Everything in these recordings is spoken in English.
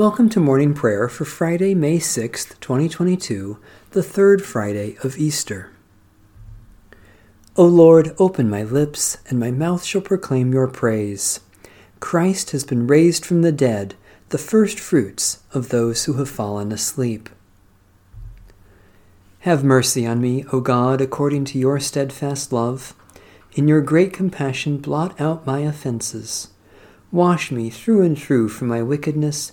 Welcome to morning prayer for Friday, May 6th, 2022, the third Friday of Easter. O Lord, open my lips, and my mouth shall proclaim your praise. Christ has been raised from the dead, the first fruits of those who have fallen asleep. Have mercy on me, O God, according to your steadfast love. In your great compassion, blot out my offenses. Wash me through and through from my wickedness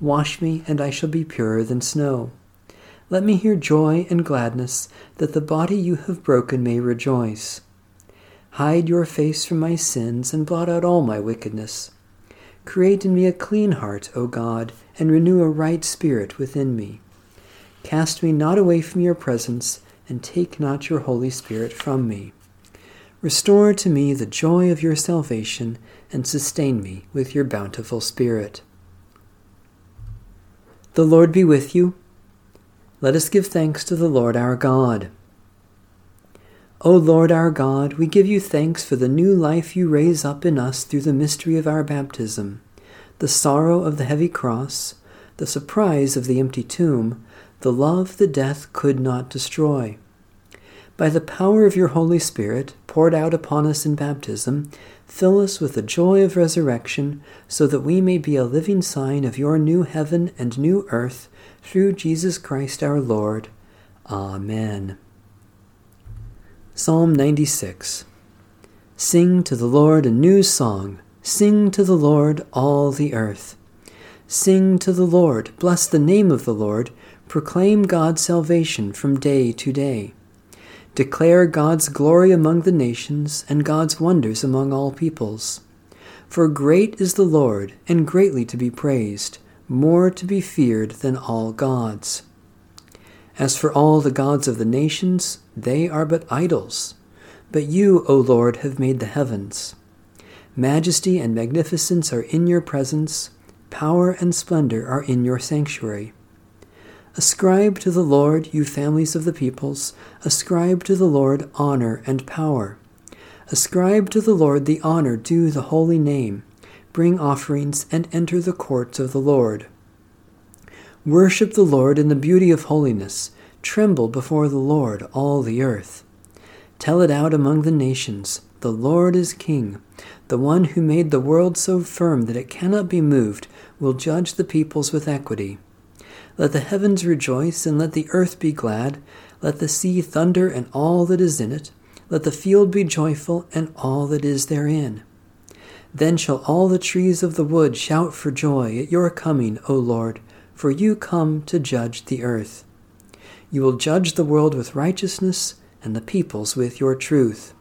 Wash me, and I shall be purer than snow. Let me hear joy and gladness, that the body you have broken may rejoice. Hide your face from my sins, and blot out all my wickedness. Create in me a clean heart, O God, and renew a right spirit within me. Cast me not away from your presence, and take not your Holy Spirit from me. Restore to me the joy of your salvation, and sustain me with your bountiful Spirit. The Lord be with you. Let us give thanks to the Lord our God. O Lord our God, we give you thanks for the new life you raise up in us through the mystery of our baptism, the sorrow of the heavy cross, the surprise of the empty tomb, the love the death could not destroy. By the power of your Holy Spirit, poured out upon us in baptism, fill us with the joy of resurrection, so that we may be a living sign of your new heaven and new earth, through Jesus Christ our Lord. Amen. Psalm 96 Sing to the Lord a new song. Sing to the Lord all the earth. Sing to the Lord, bless the name of the Lord, proclaim God's salvation from day to day. Declare God's glory among the nations and God's wonders among all peoples. For great is the Lord, and greatly to be praised, more to be feared than all gods. As for all the gods of the nations, they are but idols. But you, O Lord, have made the heavens. Majesty and magnificence are in your presence, power and splendor are in your sanctuary. Ascribe to the Lord, you families of the peoples, ascribe to the Lord honor and power. Ascribe to the Lord the honor due the holy name. Bring offerings and enter the courts of the Lord. Worship the Lord in the beauty of holiness. Tremble before the Lord, all the earth. Tell it out among the nations The Lord is King. The one who made the world so firm that it cannot be moved will judge the peoples with equity. Let the heavens rejoice, and let the earth be glad. Let the sea thunder, and all that is in it. Let the field be joyful, and all that is therein. Then shall all the trees of the wood shout for joy at your coming, O Lord, for you come to judge the earth. You will judge the world with righteousness, and the peoples with your truth.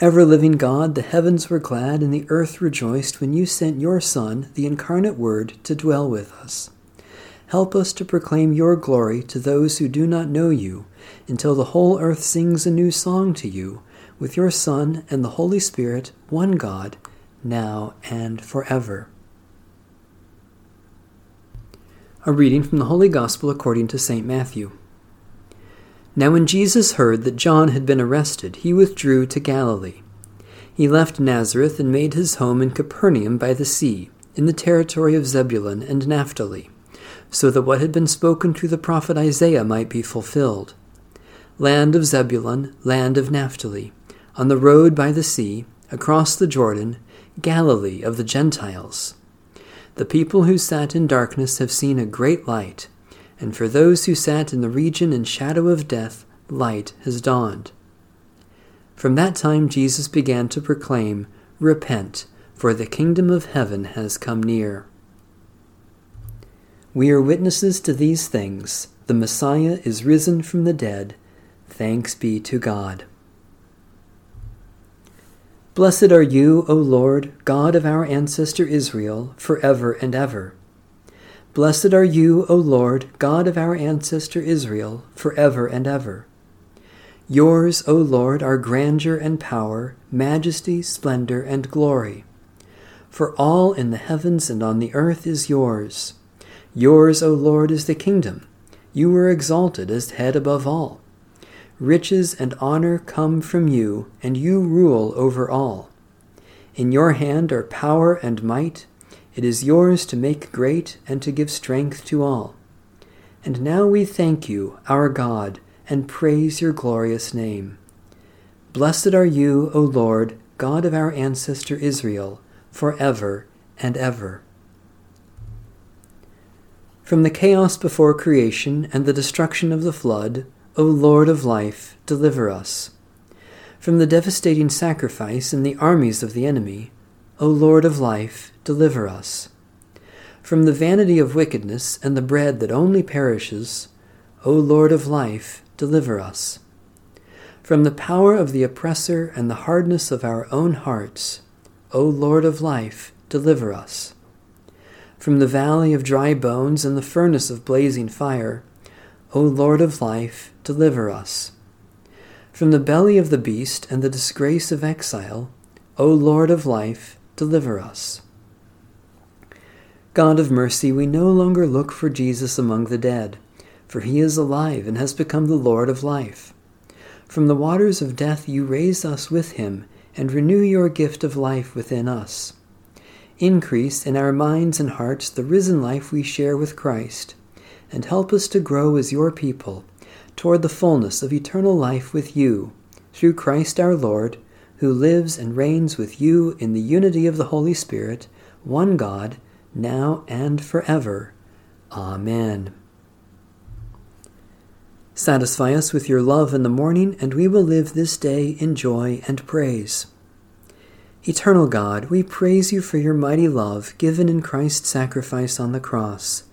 Ever living God, the heavens were glad and the earth rejoiced when you sent your Son, the incarnate Word, to dwell with us. Help us to proclaim your glory to those who do not know you, until the whole earth sings a new song to you, with your Son and the Holy Spirit, one God, now and forever. A reading from the Holy Gospel according to St. Matthew. Now, when Jesus heard that John had been arrested, he withdrew to Galilee. He left Nazareth and made his home in Capernaum by the sea, in the territory of Zebulun and Naphtali, so that what had been spoken through the prophet Isaiah might be fulfilled. Land of Zebulun, land of Naphtali, on the road by the sea, across the Jordan, Galilee of the Gentiles. The people who sat in darkness have seen a great light and for those who sat in the region and shadow of death, light has dawned. From that time Jesus began to proclaim, Repent, for the kingdom of heaven has come near. We are witnesses to these things. The Messiah is risen from the dead. Thanks be to God. Blessed are you, O Lord, God of our ancestor Israel, forever and ever. Blessed are you, O Lord, God of our ancestor Israel, forever and ever. Yours, O Lord, are grandeur and power, majesty, splendor, and glory. For all in the heavens and on the earth is yours. Yours, O Lord, is the kingdom. You were exalted as head above all. Riches and honor come from you, and you rule over all. In your hand are power and might. It is yours to make great and to give strength to all. And now we thank you, our God, and praise your glorious name. Blessed are you, O Lord, God of our ancestor Israel, for ever and ever. From the chaos before creation and the destruction of the flood, O Lord of life, deliver us. From the devastating sacrifice and the armies of the enemy, O Lord of life, deliver us. From the vanity of wickedness and the bread that only perishes, O Lord of life, deliver us. From the power of the oppressor and the hardness of our own hearts, O Lord of life, deliver us. From the valley of dry bones and the furnace of blazing fire, O Lord of life, deliver us. From the belly of the beast and the disgrace of exile, O Lord of life, deliver us. God of mercy, we no longer look for Jesus among the dead, for he is alive and has become the Lord of life. From the waters of death you raise us with him and renew your gift of life within us. Increase in our minds and hearts the risen life we share with Christ and help us to grow as your people toward the fullness of eternal life with you, through Christ our Lord, who lives and reigns with you in the unity of the Holy Spirit, one God, now and forever. Amen. Satisfy us with your love in the morning, and we will live this day in joy and praise. Eternal God, we praise you for your mighty love given in Christ's sacrifice on the cross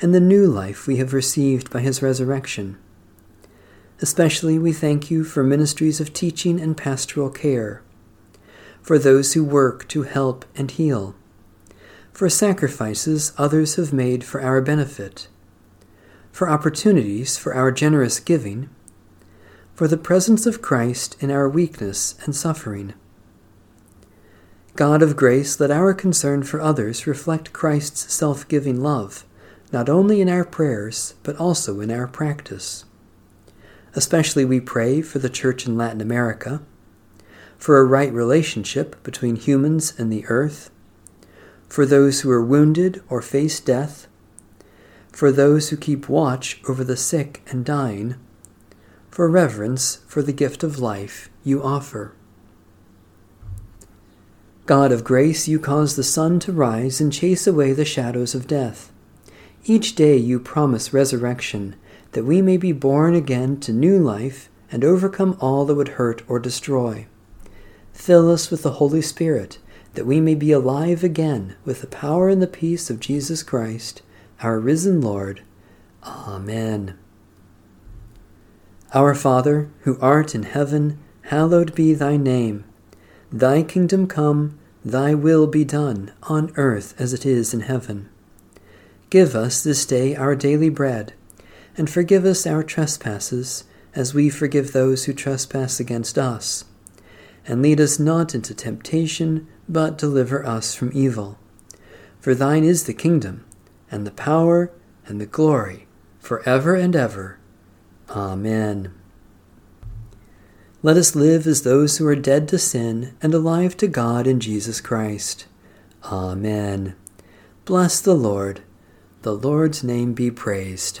and the new life we have received by his resurrection. Especially we thank you for ministries of teaching and pastoral care, for those who work to help and heal, for sacrifices others have made for our benefit, for opportunities for our generous giving, for the presence of Christ in our weakness and suffering. God of grace, let our concern for others reflect Christ's self giving love not only in our prayers, but also in our practice. Especially we pray for the Church in Latin America, for a right relationship between humans and the earth, for those who are wounded or face death, for those who keep watch over the sick and dying, for reverence for the gift of life you offer. God of grace, you cause the sun to rise and chase away the shadows of death. Each day you promise resurrection, that we may be born again to new life and overcome all that would hurt or destroy. Fill us with the Holy Spirit, that we may be alive again with the power and the peace of Jesus Christ, our risen Lord. Amen. Our Father, who art in heaven, hallowed be thy name. Thy kingdom come, thy will be done, on earth as it is in heaven. Give us this day our daily bread, and forgive us our trespasses, as we forgive those who trespass against us. And lead us not into temptation, but deliver us from evil. For thine is the kingdom, and the power, and the glory, for ever and ever. Amen. Let us live as those who are dead to sin and alive to God in Jesus Christ. Amen. Bless the Lord. The Lord's name be praised.